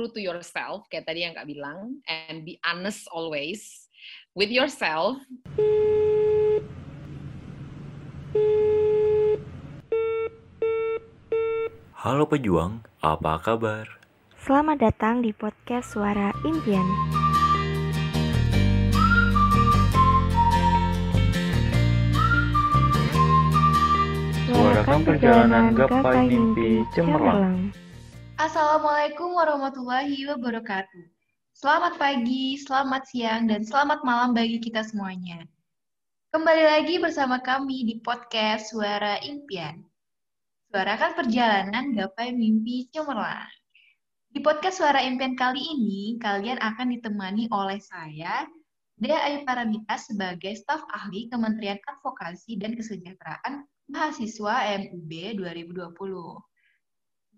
true to yourself, kayak tadi yang Kak bilang, and be honest always with yourself. Halo pejuang, apa kabar? Selamat datang di podcast Suara Impian. Suarakan perjalanan gapai mimpi cemerlang. Assalamualaikum warahmatullahi wabarakatuh. Selamat pagi, selamat siang, dan selamat malam bagi kita semuanya. Kembali lagi bersama kami di podcast Suara Impian. Suarakan perjalanan gapai mimpi cemerlang. Di podcast Suara Impian kali ini, kalian akan ditemani oleh saya, Dea Ayu Paramita sebagai staf ahli Kementerian Advokasi dan Kesejahteraan Mahasiswa MUB 2020.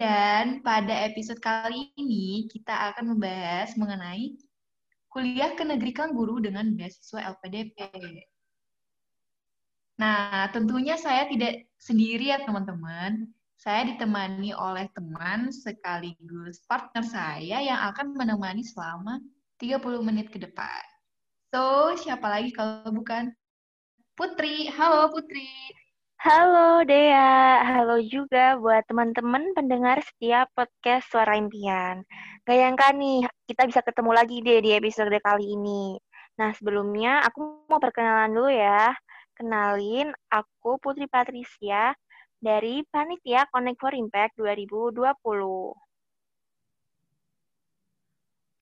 Dan pada episode kali ini kita akan membahas mengenai kuliah ke negeri Kangguru dengan beasiswa LPDP. Nah, tentunya saya tidak sendiri ya teman-teman. Saya ditemani oleh teman sekaligus partner saya yang akan menemani selama 30 menit ke depan. So, siapa lagi kalau bukan Putri? Halo Putri. Halo Dea, halo juga buat teman-teman pendengar setiap podcast Suara Impian. Gak nyangka nih, kita bisa ketemu lagi deh di episode kali ini. Nah, sebelumnya aku mau perkenalan dulu ya. Kenalin, aku Putri Patricia dari Panitia Connect for Impact 2020.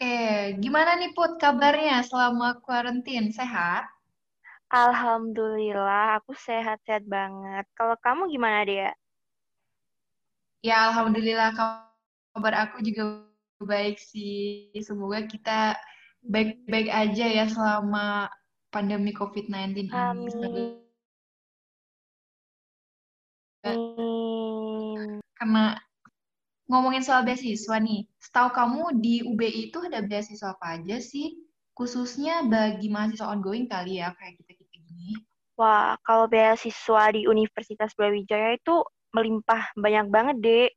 Eh, gimana nih Put kabarnya selama karantin? Sehat? Alhamdulillah, aku sehat-sehat banget. Kalau kamu gimana, Dea? Ya, Alhamdulillah kabar aku juga baik sih. Semoga kita baik-baik aja ya selama pandemi COVID-19 ini. Amin. Karena ngomongin soal beasiswa nih, setahu kamu di UBI itu ada beasiswa apa aja sih? Khususnya bagi mahasiswa ongoing kali ya, kayak kita-kita Wah, kalau beasiswa di Universitas Brawijaya itu melimpah banyak banget, Dek.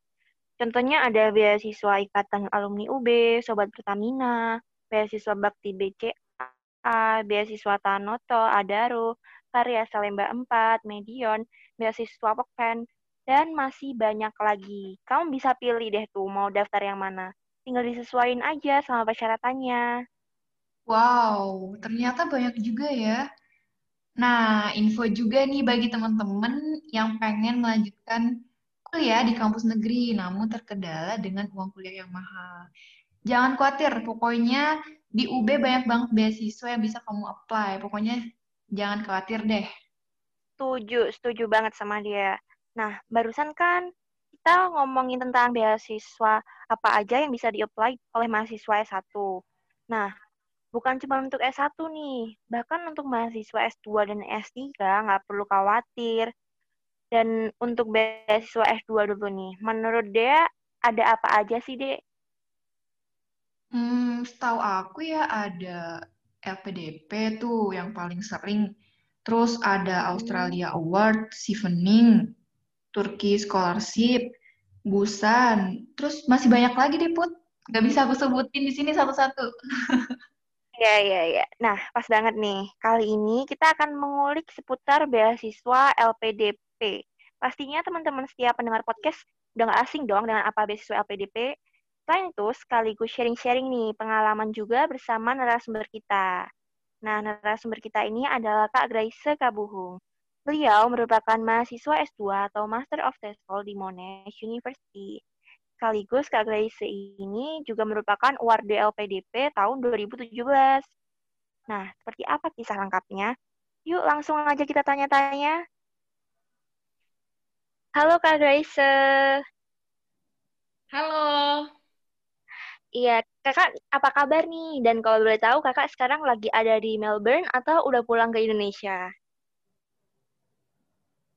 Contohnya ada beasiswa Ikatan Alumni UB, Sobat Pertamina, beasiswa Bakti BCA, beasiswa Tanoto, Adaro, Karya Salemba 4, Medion, beasiswa Pokpen, dan masih banyak lagi. Kamu bisa pilih deh tuh mau daftar yang mana. Tinggal disesuaikan aja sama persyaratannya. Wow, ternyata banyak juga ya. Nah, info juga nih bagi teman-teman yang pengen melanjutkan kuliah di kampus negeri, namun terkendala dengan uang kuliah yang mahal. Jangan khawatir, pokoknya di UB banyak banget beasiswa yang bisa kamu apply. Pokoknya jangan khawatir deh. Setuju, setuju banget sama dia. Nah, barusan kan kita ngomongin tentang beasiswa apa aja yang bisa di-apply oleh mahasiswa S1. Nah, bukan cuma untuk S1 nih, bahkan untuk mahasiswa S2 dan S3 nggak perlu khawatir. Dan untuk beasiswa S2 dulu nih, menurut dia ada apa aja sih, Dek? Hmm, setahu aku ya ada LPDP tuh yang paling sering. Terus ada Australia Award, Chevening, Turkey Scholarship, Busan. Terus masih banyak lagi deh, Put. Gak bisa aku sebutin di sini satu-satu. Ya, ya, ya. Nah, pas banget nih. Kali ini kita akan mengulik seputar beasiswa LPDP. Pastinya teman-teman setiap pendengar podcast udah gak asing dong dengan apa beasiswa LPDP. Selain itu, sekaligus sharing-sharing nih pengalaman juga bersama narasumber kita. Nah, narasumber kita ini adalah Kak Grace Kabuhung. Beliau merupakan mahasiswa S2 atau Master of TESOL di Monash University. Sekaligus Kak Grace ini juga merupakan award LPDP tahun 2017. Nah, seperti apa kisah lengkapnya? Yuk langsung aja kita tanya-tanya. Halo Kak Grace. Halo. Iya, kakak apa kabar nih? Dan kalau boleh tahu, kakak sekarang lagi ada di Melbourne atau udah pulang ke Indonesia?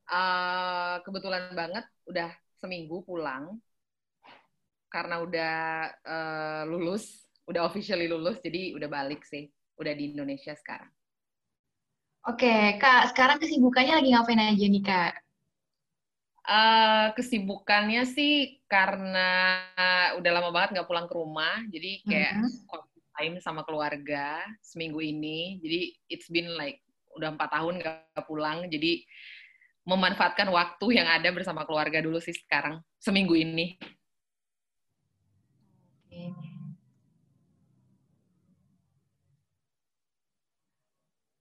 Uh, kebetulan banget udah seminggu pulang karena udah uh, lulus, udah officially lulus, jadi udah balik sih, udah di Indonesia sekarang. Oke, Kak, sekarang kesibukannya lagi ngapain aja nih, Kak? Uh, kesibukannya sih karena udah lama banget nggak pulang ke rumah, jadi kayak mm-hmm. time sama keluarga seminggu ini. Jadi it's been like udah empat tahun nggak pulang, jadi memanfaatkan waktu yang ada bersama keluarga dulu sih sekarang seminggu ini.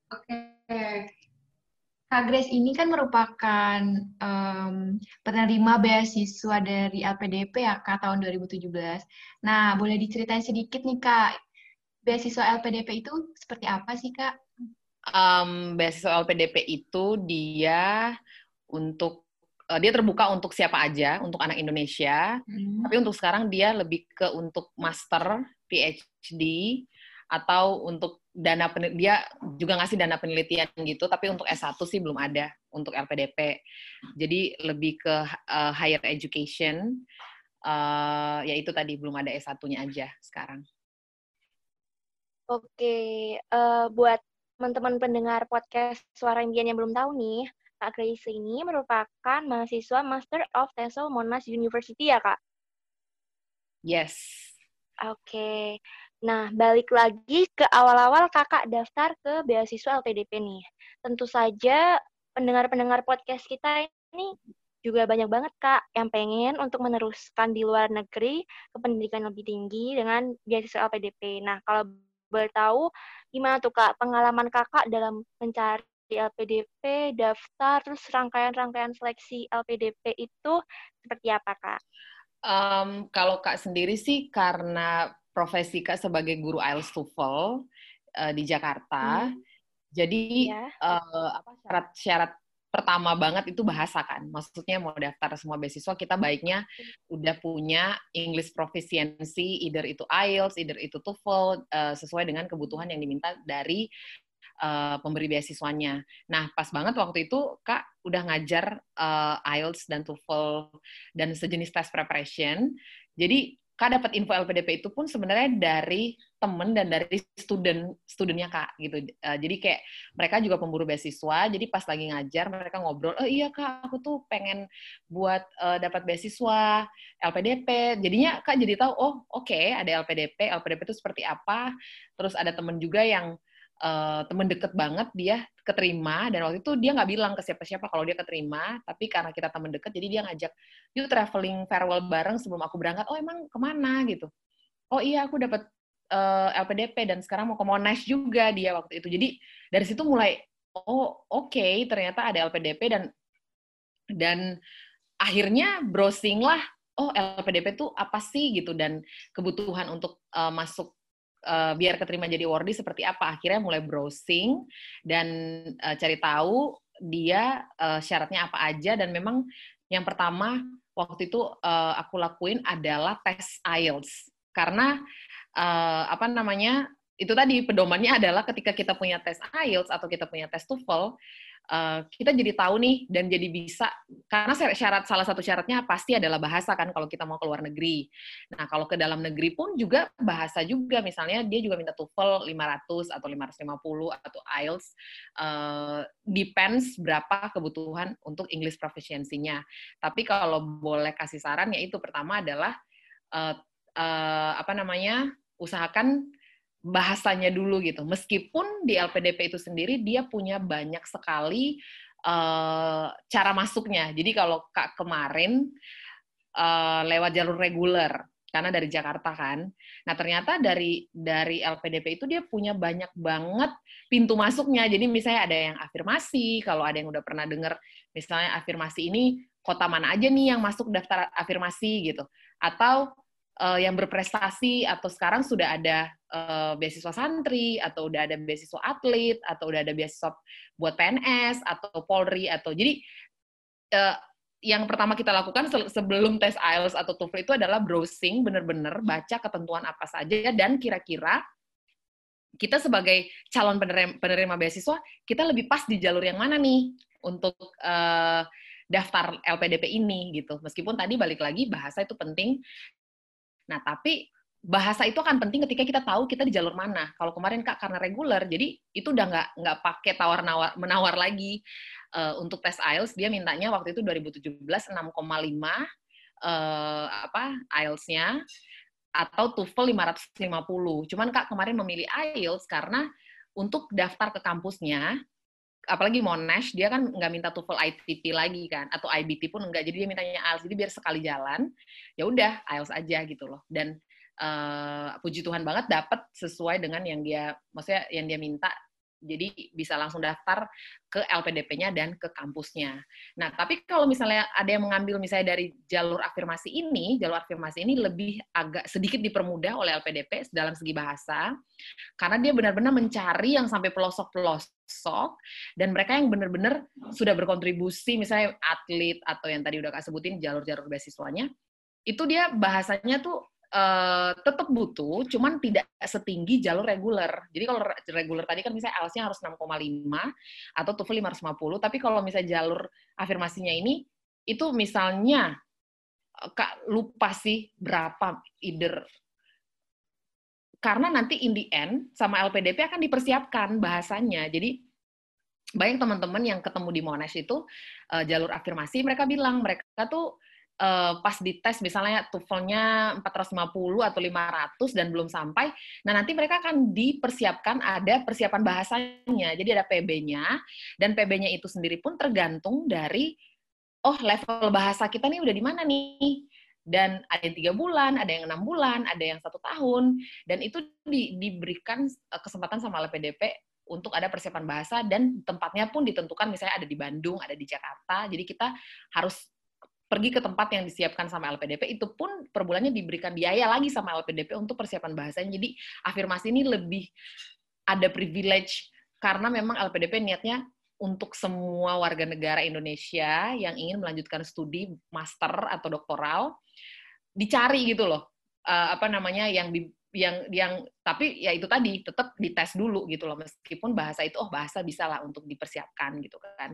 Oke. Okay. Kak Grace ini kan merupakan um, penerima beasiswa dari LPDP ya Kak tahun 2017. Nah, boleh diceritain sedikit nih Kak, beasiswa LPDP itu seperti apa sih Kak? Um, beasiswa LPDP itu dia untuk uh, dia terbuka untuk siapa aja, untuk anak Indonesia. Hmm. Tapi untuk sekarang dia lebih ke untuk master, PhD, atau untuk dana dia juga ngasih dana penelitian gitu tapi untuk S1 sih belum ada untuk LPDP jadi lebih ke uh, higher education uh, ya itu tadi belum ada S1-nya aja sekarang Oke uh, buat teman-teman pendengar podcast Suara Impian yang belum tahu nih Kak Grace ini merupakan mahasiswa Master of TESOL Monash University ya Kak? Yes. Oke. Nah, balik lagi ke awal-awal kakak daftar ke beasiswa LPDP nih. Tentu saja pendengar-pendengar podcast kita ini juga banyak banget kak yang pengen untuk meneruskan di luar negeri ke pendidikan lebih tinggi dengan beasiswa LPDP. Nah, kalau boleh tahu gimana tuh kak pengalaman kakak dalam mencari LPDP, daftar, terus rangkaian-rangkaian seleksi LPDP itu seperti apa kak? Um, kalau kak sendiri sih karena profesi Kak sebagai guru IELTS TOEFL uh, di Jakarta. Hmm. Jadi yeah. Iya. uh, apa syarat-syarat pertama banget itu bahasa kan. Maksudnya mau daftar semua beasiswa kita baiknya udah punya English proficiency, either itu IELTS, either itu TOEFL uh, sesuai dengan kebutuhan yang diminta dari uh, pemberi beasiswanya. Nah, pas banget waktu itu Kak udah ngajar uh, IELTS dan TOEFL dan sejenis test preparation. Jadi Kak dapat info LPDP itu pun sebenarnya dari temen dan dari student studentnya Kak gitu. Uh, jadi kayak mereka juga pemburu beasiswa. Jadi pas lagi ngajar mereka ngobrol, "Oh iya Kak, aku tuh pengen buat uh, dapat beasiswa LPDP." Jadinya Kak jadi tahu, "Oh, oke, okay, ada LPDP. LPDP itu seperti apa?" Terus ada temen juga yang uh, temen deket banget dia keterima dan waktu itu dia nggak bilang ke siapa-siapa kalau dia keterima tapi karena kita temen deket jadi dia ngajak yuk traveling farewell bareng sebelum aku berangkat. Oh emang ke mana? gitu. Oh iya aku dapat uh, eh, LPDP dan sekarang mau ke Monash juga dia waktu itu. Jadi dari situ mulai oh oke okay, ternyata ada LPDP dan dan akhirnya browsing lah oh LPDP itu apa sih? gitu. Dan kebutuhan untuk uh, masuk uh, biar keterima jadi wardi seperti apa. Akhirnya mulai browsing dan uh, cari tahu dia uh, syaratnya apa aja dan memang yang pertama waktu itu uh, aku lakuin adalah tes IELTS karena uh, apa namanya itu tadi pedomannya adalah ketika kita punya tes IELTS atau kita punya tes TOEFL uh, kita jadi tahu nih dan jadi bisa karena syarat salah satu syaratnya pasti adalah bahasa kan kalau kita mau ke luar negeri. Nah, kalau ke dalam negeri pun juga bahasa juga misalnya dia juga minta TOEFL 500 atau 550 atau IELTS uh, depends berapa kebutuhan untuk English proficiency-nya. Tapi kalau boleh kasih saran ya itu pertama adalah uh, uh, apa namanya? usahakan bahasanya dulu gitu. Meskipun di LPDP itu sendiri dia punya banyak sekali uh, cara masuknya. Jadi kalau kak kemarin uh, lewat jalur reguler karena dari Jakarta kan. Nah ternyata dari dari LPDP itu dia punya banyak banget pintu masuknya. Jadi misalnya ada yang afirmasi, kalau ada yang udah pernah dengar misalnya afirmasi ini kota mana aja nih yang masuk daftar afirmasi gitu. Atau uh, yang berprestasi atau sekarang sudah ada uh, beasiswa santri atau udah ada beasiswa atlet atau udah ada beasiswa buat PNS atau Polri atau jadi uh, yang pertama kita lakukan sebelum tes IELTS atau TOEFL itu adalah browsing benar-benar baca ketentuan apa saja dan kira-kira kita sebagai calon penerima, penerima beasiswa kita lebih pas di jalur yang mana nih untuk uh, daftar LPDP ini gitu. Meskipun tadi balik lagi bahasa itu penting Nah, tapi bahasa itu akan penting ketika kita tahu kita di jalur mana. Kalau kemarin kak karena reguler, jadi itu udah nggak nggak pakai tawar nawar menawar lagi uh, untuk tes IELTS. Dia mintanya waktu itu 2017 6,5 uh, apa IELTS-nya atau TOEFL 550. Cuman kak kemarin memilih IELTS karena untuk daftar ke kampusnya apalagi Monash dia kan nggak minta TOEFL ITP lagi kan atau IBT pun enggak jadi dia mintanya IELTS jadi biar sekali jalan ya udah IELTS aja gitu loh. Dan uh, puji Tuhan banget dapat sesuai dengan yang dia maksudnya yang dia minta jadi bisa langsung daftar ke LPDP-nya dan ke kampusnya. Nah, tapi kalau misalnya ada yang mengambil misalnya dari jalur afirmasi ini, jalur afirmasi ini lebih agak sedikit dipermudah oleh LPDP dalam segi bahasa, karena dia benar-benar mencari yang sampai pelosok-pelosok, dan mereka yang benar-benar sudah berkontribusi, misalnya atlet atau yang tadi udah kak sebutin jalur-jalur beasiswanya, itu dia bahasanya tuh uh, tetap butuh, cuman tidak setinggi jalur reguler. Jadi kalau reguler tadi kan misalnya IELTS-nya harus 6,5 atau TOEFL 550, tapi kalau misalnya jalur afirmasinya ini itu misalnya eh, Kak lupa sih berapa either karena nanti in the end sama LPDP akan dipersiapkan bahasanya. Jadi banyak teman-teman yang ketemu di Monash itu uh, jalur afirmasi mereka bilang mereka tuh uh, pas dites misalnya TOEFL-nya 450 atau 500 dan belum sampai, nah nanti mereka akan dipersiapkan ada persiapan bahasanya. Jadi ada PB-nya dan PB-nya itu sendiri pun tergantung dari oh level bahasa kita nih udah di mana nih? Dan ada yang tiga bulan, ada yang enam bulan, ada yang satu tahun, dan itu di, diberikan eh, kesempatan sama LPDP untuk ada persiapan bahasa dan tempatnya pun ditentukan misalnya ada di Bandung, ada di Jakarta, jadi kita harus pergi ke tempat yang disiapkan sama LPDP itu pun per bulannya diberikan biaya lagi sama LPDP untuk persiapan bahasanya. Jadi afirmasi ini lebih ada privilege karena memang LPDP niatnya untuk semua warga negara Indonesia yang ingin melanjutkan studi master atau doktoral dicari gitu loh. Uh, apa namanya yang di yang yang tapi ya itu tadi tetap dites dulu gitu loh. Meskipun bahasa itu oh bahasa bisa lah untuk dipersiapkan gitu kan.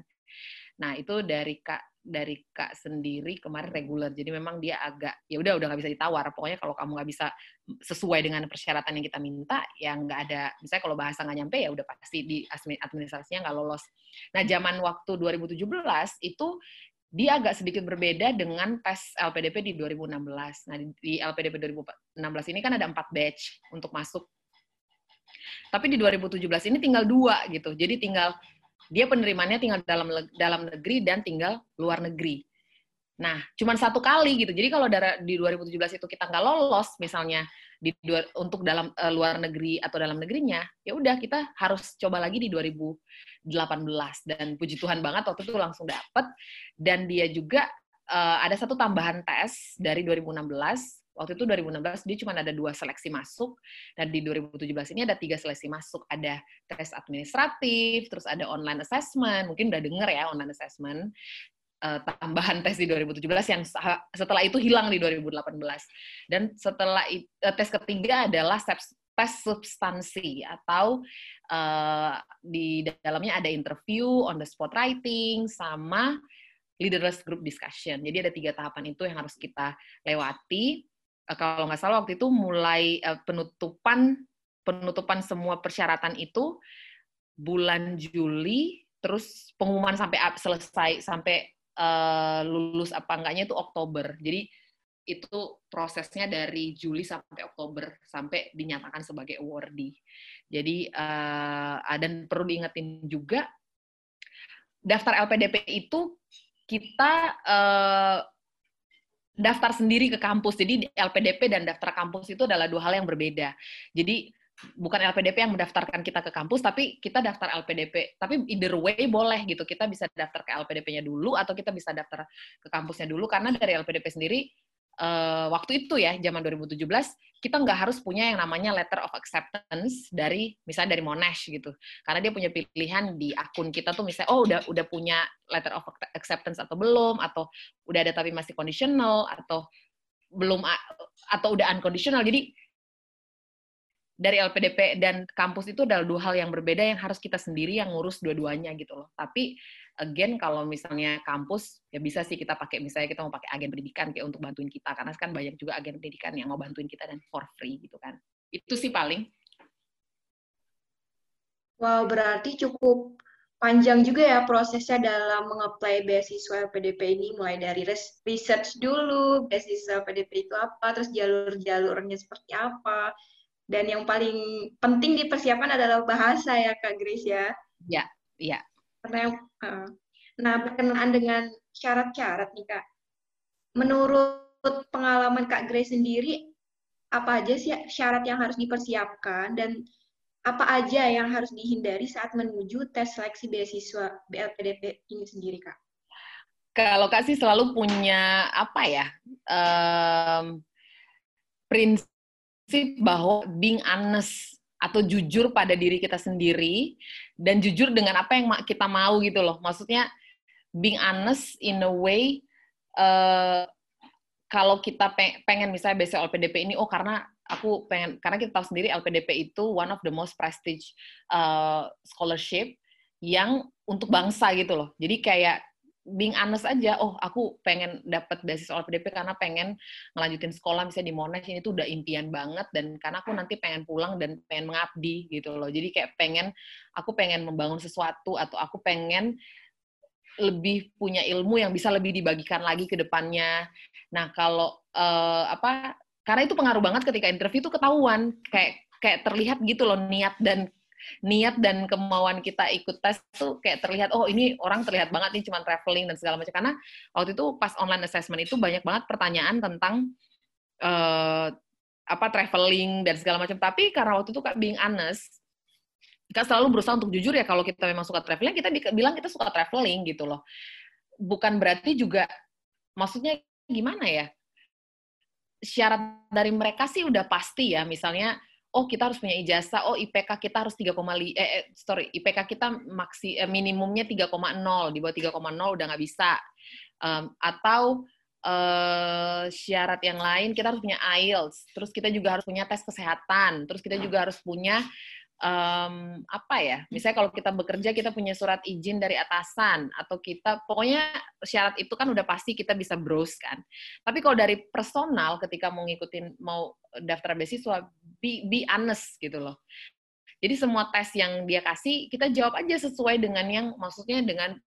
Nah, itu dari Kak dari Kak sendiri kemarin reguler. Jadi memang dia agak ya udah udah nggak bisa ditawar. Pokoknya kalau kamu nggak bisa sesuai dengan persyaratan yang kita minta, ya nggak ada. Misalnya kalau bahasa nggak nyampe ya udah pasti di administrasinya nggak lolos. Nah, zaman waktu 2017 itu dia agak sedikit berbeda dengan tes LPDP di 2016. Nah, di LPDP 2016 ini kan ada empat batch untuk masuk. Tapi di 2017 ini tinggal dua gitu. Jadi tinggal dia penerimaannya tinggal dalam dalam negeri dan tinggal luar negeri. Nah, cuma satu kali gitu. Jadi kalau di 2017 itu kita nggak lolos, misalnya di untuk dalam uh, luar negeri atau dalam negerinya, ya udah kita harus coba lagi di 2018 dan puji Tuhan banget waktu itu langsung dapet dan dia juga uh, ada satu tambahan tes dari 2016 waktu itu 2016 dia cuma ada dua seleksi masuk. Dan di 2017 ini ada tiga seleksi masuk. Ada tes administratif terus ada online assessment. Mungkin udah denger ya online assessment uh, tambahan tes di 2017 yang setelah itu hilang di 2018 dan setelah uh, tes ketiga adalah tes substansi atau uh, di dalamnya ada interview on the spot writing sama leaderless group discussion. Jadi ada tiga tahapan itu yang harus kita lewati kalau nggak salah waktu itu mulai uh, penutupan penutupan semua persyaratan itu bulan Juli, terus pengumuman sampai selesai sampai uh, lulus apa enggaknya itu Oktober. Jadi itu prosesnya dari Juli sampai Oktober sampai dinyatakan sebagai awardee. Jadi uh, dan perlu diingetin juga daftar LPDP itu kita uh, daftar sendiri ke kampus. Jadi LPDP dan daftar kampus itu adalah dua hal yang berbeda. Jadi bukan LPDP yang mendaftarkan kita ke kampus, tapi kita daftar LPDP. Tapi either way boleh gitu. Kita bisa daftar ke LPDP-nya dulu atau kita bisa daftar ke kampusnya dulu karena dari LPDP sendiri uh, waktu itu ya zaman 2017 kita nggak harus punya yang namanya letter of acceptance dari misalnya dari Monash gitu karena dia punya pilihan di akun kita tuh misalnya oh udah udah punya letter of acceptance atau belum atau udah ada tapi masih conditional atau belum atau udah unconditional jadi dari LPDP dan kampus itu adalah dua hal yang berbeda yang harus kita sendiri yang ngurus dua-duanya gitu loh. Tapi again kalau misalnya kampus ya bisa sih kita pakai misalnya kita mau pakai agen pendidikan kayak untuk bantuin kita karena kan banyak juga agen pendidikan yang mau bantuin kita dan for free gitu kan. Itu sih paling. Wow, berarti cukup panjang juga ya prosesnya dalam mengapply beasiswa PDP ini mulai dari research dulu beasiswa PDP itu apa terus jalur-jalurnya seperti apa dan yang paling penting dipersiapkan adalah bahasa ya Kak Grace ya. Ya, iya. Nah berkenaan dengan syarat-syarat nih Kak. Menurut pengalaman Kak Grace sendiri apa aja sih syarat yang harus dipersiapkan dan apa aja yang harus dihindari saat menuju tes seleksi beasiswa BLPDP ini sendiri, Kak? Kalau Kak sih selalu punya apa ya, um, prinsip bahwa being honest atau jujur pada diri kita sendiri dan jujur dengan apa yang kita mau gitu loh. Maksudnya being honest in a way uh, kalau kita pengen misalnya BSL LPDP ini oh karena aku pengen karena kita tahu sendiri LPDP itu one of the most prestige uh, scholarship yang untuk bangsa gitu loh. Jadi kayak being honest aja, oh aku pengen dapat beasiswa LPDP karena pengen ngelanjutin sekolah misalnya di Monash ini tuh udah impian banget dan karena aku nanti pengen pulang dan pengen mengabdi gitu loh. Jadi kayak pengen aku pengen membangun sesuatu atau aku pengen lebih punya ilmu yang bisa lebih dibagikan lagi ke depannya. Nah, kalau uh, apa karena itu pengaruh banget ketika interview itu ketahuan kayak kayak terlihat gitu loh niat dan niat dan kemauan kita ikut tes tuh kayak terlihat oh ini orang terlihat banget nih cuma traveling dan segala macam. Karena waktu itu pas online assessment itu banyak banget pertanyaan tentang uh, apa traveling dan segala macam. Tapi karena waktu itu kak being honest kita selalu berusaha untuk jujur ya kalau kita memang suka traveling kita bilang kita suka traveling gitu loh. Bukan berarti juga maksudnya gimana ya? Syarat dari mereka sih udah pasti ya, misalnya oh kita harus punya ijazah, oh IPK kita harus 3,5 eh, eh sorry, IPK kita maksi eh, minimumnya 3,0, di bawah 3,0 udah nggak bisa. Um, atau uh, syarat yang lain kita harus punya IELTS, terus kita juga harus punya tes kesehatan, terus kita juga harus punya um, apa ya? Misalnya kalau kita bekerja kita punya surat izin dari atasan atau kita pokoknya syarat itu kan udah pasti kita bisa browse kan. Tapi kalau dari personal ketika mau ngikutin mau daftar beasiswa be, be honest gitu loh. Jadi semua tes yang dia kasih kita jawab aja sesuai dengan yang maksudnya dengan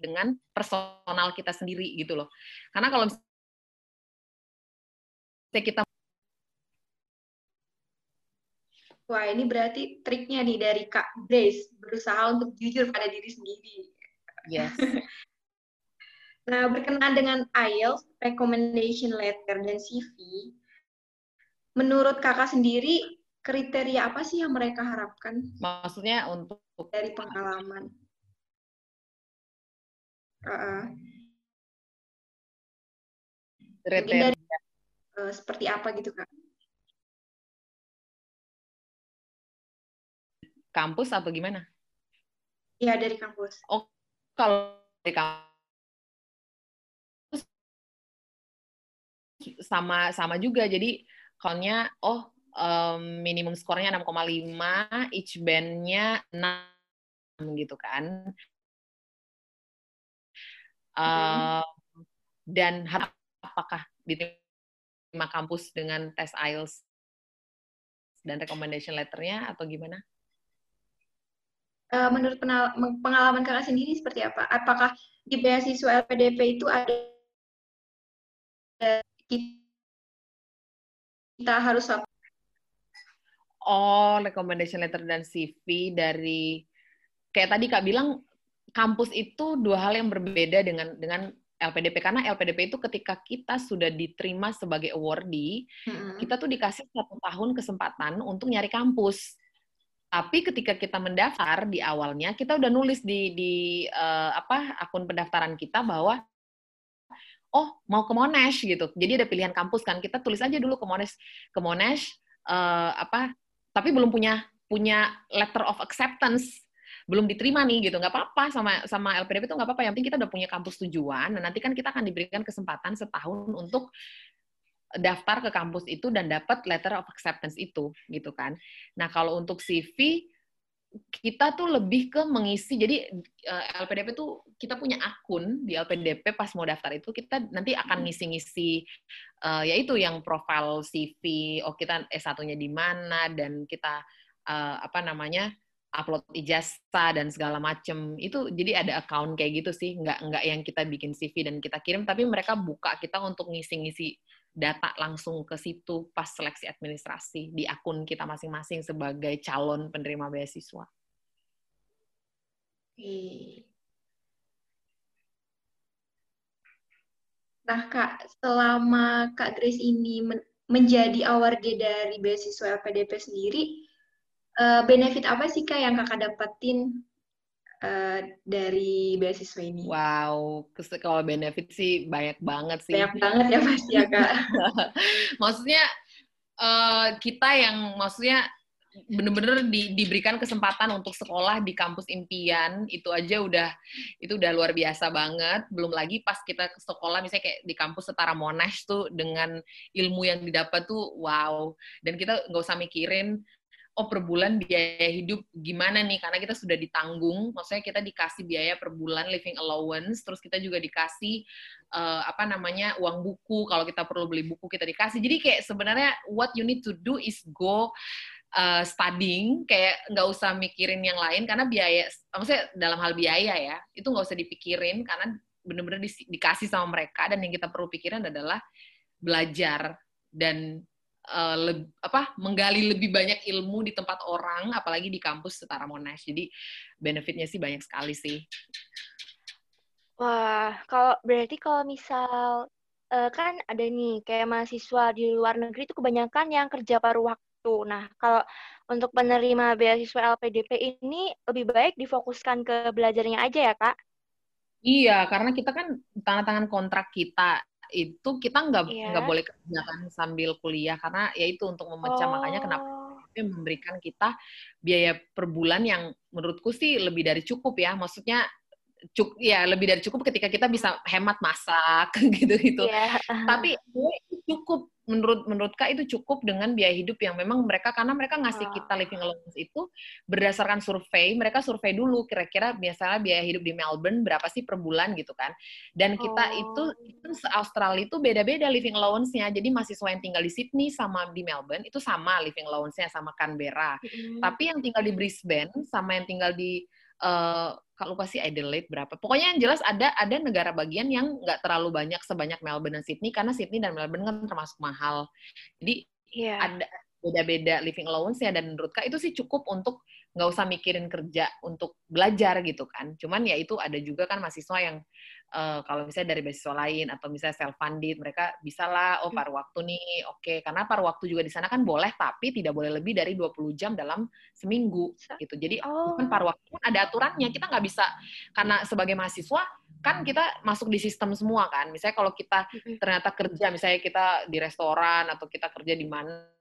dengan personal kita sendiri gitu loh. Karena kalau kita Wah, ini berarti triknya nih dari Kak Grace, berusaha untuk jujur pada diri sendiri. Yes. nah, berkenaan dengan IELTS, recommendation letter, dan CV, menurut kakak sendiri, kriteria apa sih yang mereka harapkan? Maksudnya untuk... Dari pengalaman. Uh, kriteria. Dari, uh, seperti apa gitu, Kak? Kampus atau gimana? Iya dari kampus. Oh kalau dari kampus sama sama juga jadi kalau oh um, minimum skornya 6,5 each bandnya 6 gitu kan uh, dan apakah diterima kampus dengan tes IELTS dan recommendation letternya atau gimana? Uh, menurut pengalaman kakak sendiri seperti apa? Apakah di beasiswa LPDP itu ada kita harus apa? Oh, recommendation letter dan CV dari kayak tadi Kak bilang kampus itu dua hal yang berbeda dengan dengan LPDP karena LPDP itu ketika kita sudah diterima sebagai awardee, mm -hmm. kita tuh dikasih satu tahun kesempatan untuk nyari kampus. Tapi ketika kita mendaftar di awalnya, kita udah nulis di di uh, apa akun pendaftaran kita bahwa oh mau ke Monash gitu. Jadi ada pilihan kampus kan. Kita tulis aja dulu ke Monash ke Monash uh, apa tapi belum punya punya letter of acceptance belum diterima nih gitu nggak apa-apa sama sama LPDP itu nggak apa-apa yang penting kita udah punya kampus tujuan dan nanti kan kita akan diberikan kesempatan setahun untuk daftar ke kampus itu dan dapat letter of acceptance itu gitu kan. Nah, kalau untuk CV kita tuh lebih ke mengisi jadi eh, LPDP tuh kita punya akun di LPDP pas mau daftar itu kita nanti akan ngisi-ngisi uh, yaitu yang profil CV oh kita S1-nya di mana dan kita uh, apa namanya upload ijazah dan segala macem itu jadi ada account kayak gitu sih nggak nggak yang kita bikin CV dan kita kirim tapi mereka buka kita untuk ngisi-ngisi data langsung ke situ pas seleksi administrasi di akun kita masing-masing sebagai calon penerima beasiswa. Nah, Kak, selama Kak Grace ini men menjadi awardee dari beasiswa LPDP sendiri, uh, benefit apa sih Kak yang Kakak dapetin uh, dari beasiswa ini? Wow, kalau benefit sih banyak banget sih. Banyak banget ya pasti ya kak. maksudnya uh, kita yang maksudnya bener-bener di, diberikan kesempatan untuk sekolah di kampus impian itu aja udah itu udah luar biasa banget belum lagi pas kita ke sekolah misalnya kayak di kampus setara Monash tuh dengan ilmu yang didapat tuh wow dan kita nggak usah mikirin oh per bulan biaya hidup gimana nih? Karena kita sudah ditanggung maksudnya kita dikasih biaya per bulan living allowance terus kita juga dikasih uh, apa namanya uang buku. Kalau kita perlu beli buku kita dikasih. Jadi kayak sebenarnya what you need to do is go uh, studying. Kayak nggak usah mikirin yang lain karena biaya maksudnya dalam hal biaya ya itu nggak usah dipikirin. Karena bener-bener di, dikasih sama mereka dan yang kita perlu pikirin adalah belajar dan uh, apa menggali lebih banyak ilmu di tempat orang apalagi di kampus setara Monash. Jadi benefitnya sih banyak sekali sih. Wah kalau berarti kalau misal uh, kan ada nih kayak mahasiswa di luar negeri itu kebanyakan yang kerja paruh waktu. Nah kalau untuk penerima beasiswa LPDP ini lebih baik difokuskan ke belajarnya aja ya kak? Iya, karena kita kan tanda tangan kontrak kita itu kita nggak yeah. nggak boleh kerjakan sambil kuliah karena ya itu untuk memecah oh. makanya kenapa oh. memberikan kita biaya per bulan yang menurutku sih lebih dari cukup ya maksudnya cuk ya lebih dari cukup ketika kita bisa hemat masak gitu gitu yeah. tapi cukup menurut menurut kak itu cukup dengan biaya hidup yang memang mereka karena mereka ngasih kita living allowance itu berdasarkan survei mereka survei dulu kira-kira biasanya biaya hidup di Melbourne berapa sih per bulan gitu kan dan kita oh. itu itu Australia itu beda-beda living allowance-nya jadi mahasiswa yang tinggal di Sydney sama di Melbourne itu sama living allowance-nya sama Canberra mm. tapi yang tinggal di Brisbane sama yang tinggal di uh, kalau lupa sih Adelaide berapa. Pokoknya yang jelas ada ada negara bagian yang nggak terlalu banyak sebanyak Melbourne dan Sydney karena Sydney dan Melbourne kan termasuk mahal. Jadi yeah. ada beda-beda living allowance ya dan menurut kak itu sih cukup untuk nggak usah mikirin kerja untuk belajar gitu kan. Cuman ya itu ada juga kan mahasiswa yang uh, kalau misalnya dari beasiswa lain atau misalnya self funded mereka bisa lah oh hmm. paruh waktu nih oke okay. karena paruh waktu juga di sana kan boleh tapi tidak boleh lebih dari 20 jam dalam seminggu gitu jadi oh. kan paruh waktu kan ada aturannya kita nggak bisa karena sebagai mahasiswa kan kita masuk di sistem semua kan misalnya kalau kita ternyata kerja misalnya kita di restoran atau kita kerja di mana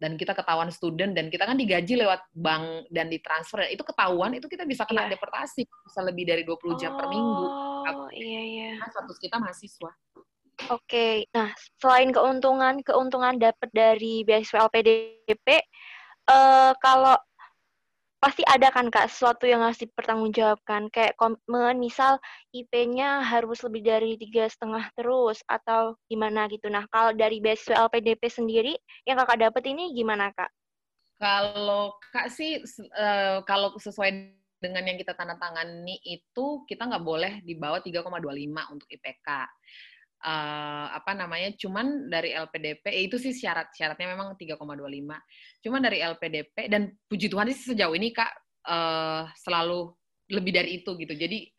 dan kita ketahuan student dan kita kan digaji lewat bank dan ditransfer itu ketahuan itu kita bisa kena yeah. deportasi bisa lebih dari 20 jam oh, per minggu. Oh iya iya. Nah, status kita mahasiswa. Oke, okay. nah selain keuntungan keuntungan dapat dari beasiswa LPDP, uh, kalau pasti ada kan kak sesuatu yang harus dipertanggungjawabkan. Kayak komitmen misal IP-nya harus lebih dari tiga setengah terus atau gimana gitu. Nah kalau dari beasiswa LPDP sendiri yang kakak dapat ini gimana kak? Kalau kak sih uh, kalau sesuai dengan yang kita tanda tangani itu kita nggak boleh di bawah 3,25 untuk IPK uh, apa namanya cuman dari LPDP eh, itu sih syarat syaratnya memang 3,25 cuman dari LPDP dan puji Tuhan sih sejauh ini kak uh, selalu lebih dari itu gitu. Jadi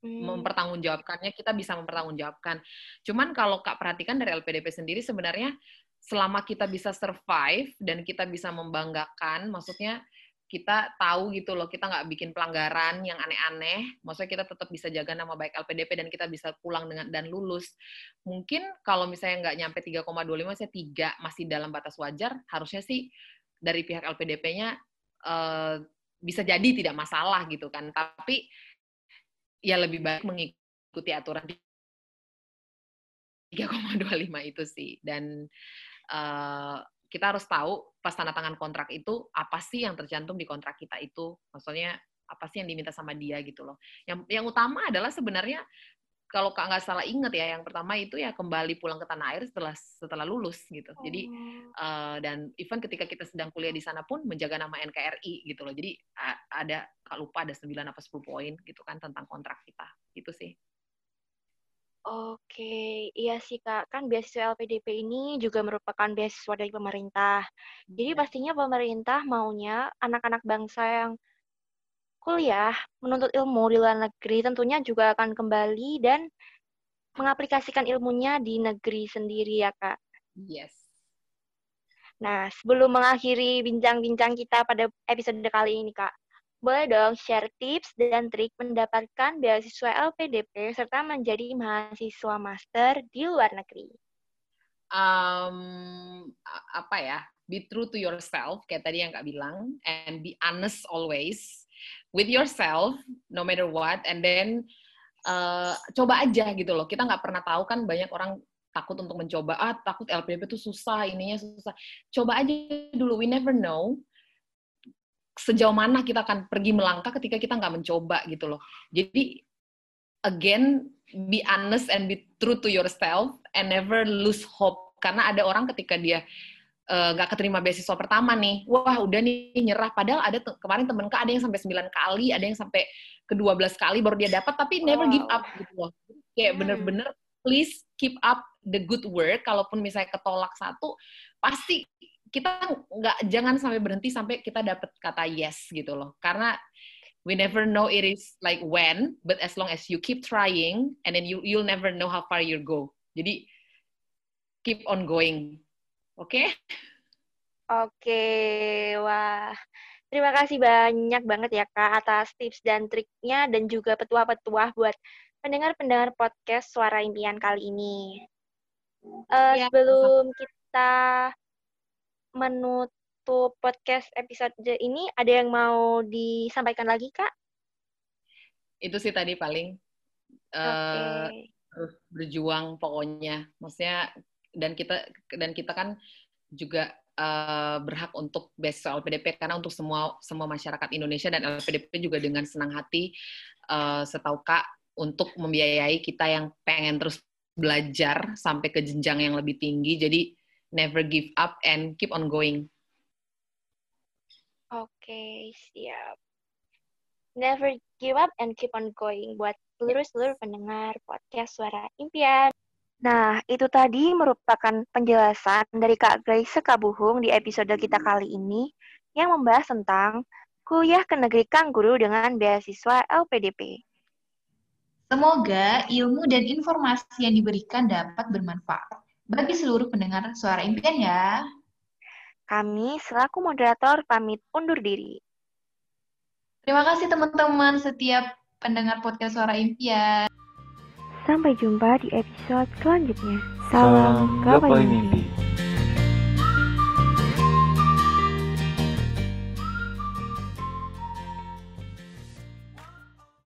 hmm. mempertanggungjawabkannya kita bisa mempertanggungjawabkan. Cuman kalau kak perhatikan dari LPDP sendiri sebenarnya selama kita bisa survive dan kita bisa membanggakan maksudnya kita tahu gitu loh, kita nggak bikin pelanggaran yang aneh-aneh, maksudnya kita tetap bisa jaga nama baik LPDP dan kita bisa pulang dengan dan lulus. Mungkin kalau misalnya nggak nyampe 3,25, saya 3 masih dalam batas wajar, harusnya sih dari pihak LPDP-nya uh, eh, bisa jadi tidak masalah gitu kan. Tapi ya lebih baik mengikuti aturan 3,25 itu sih. Dan uh, kita harus tahu pas tanda tangan kontrak itu apa sih yang tercantum di kontrak kita itu. Maksudnya apa sih yang diminta sama dia gitu loh. Yang yang utama adalah sebenarnya kalau kak nggak salah inget ya, yang pertama itu ya kembali pulang ke tanah air setelah setelah lulus gitu. Oh. Jadi uh, dan even ketika kita sedang kuliah di sana pun menjaga nama NKRI gitu loh. Jadi ada kak lupa ada 9 apa 10 poin gitu kan tentang kontrak kita. Gitu sih. Oke, iya sih Kak. Kan beasiswa LPDP ini juga merupakan beasiswa dari pemerintah. Jadi iya. pastinya pemerintah maunya anak-anak bangsa yang kuliah, menuntut ilmu di luar negeri tentunya juga akan kembali dan mengaplikasikan ilmunya di negeri sendiri ya, Kak. Yes. Nah, sebelum mengakhiri bincang-bincang kita pada episode kali ini, Kak, boleh dong share tips dan trik mendapatkan beasiswa LPDP serta menjadi mahasiswa master di luar negeri. Um, apa ya? Be true to yourself, kayak tadi yang Kak bilang, and be honest always with yourself no matter what and then uh, coba aja gitu loh kita nggak pernah tahu kan banyak orang takut untuk mencoba ah takut LPDP itu susah ininya susah coba aja dulu we never know sejauh mana kita akan pergi melangkah ketika kita nggak mencoba gitu loh jadi again be honest and be true to yourself and never lose hope karena ada orang ketika dia Eh, nggak uh, keterima beasiswa pertama nih, wah udah nih nyerah. Padahal ada kemarin temen kak ada yang sampai 9 kali, ada yang sampai ke 12 kali baru dia dapat, tapi never wow. give up gitu loh. Kayak hmm. bener-bener please keep up the good work. Kalaupun misalnya ketolak satu, pasti kita nggak jangan sampai berhenti sampai kita dapat kata yes gitu loh. Karena we never know it is like when, but as long as you keep trying, and then you you'll never know how far you go. Jadi keep on going Oke? Okay? Oke, wah. Terima kasih banyak banget ya Kak atas tips dan triknya dan juga petuah-petuah buat pendengar-pendengar podcast Suara Impian kali ini. Uh, ya. Sebelum kita menutup podcast episode ini, ada yang mau disampaikan lagi Kak? Itu sih tadi paling. Uh, okay. Terus berjuang pokoknya. Maksudnya dan kita dan kita kan juga uh, berhak untuk beasiswa LPDP karena untuk semua semua masyarakat Indonesia dan LPDP juga dengan senang hati uh, setahu Kak untuk membiayai kita yang pengen terus belajar sampai ke jenjang yang lebih tinggi. Jadi never give up and keep on going. Oke, okay, siap. Never give up and keep on going buat seluruh-seluruh pendengar podcast Suara Impian. Nah, itu tadi merupakan penjelasan dari Kak Grace Kabuhung di episode kita kali ini yang membahas tentang kuliah ke negeri Kangguru dengan beasiswa LPDP. Semoga ilmu dan informasi yang diberikan dapat bermanfaat bagi seluruh pendengar suara impian ya. Kami selaku moderator pamit undur diri. Terima kasih teman-teman setiap pendengar podcast suara impian. Sampai jumpa di episode selanjutnya. Salam, Salam gapai mimpi. mimpi.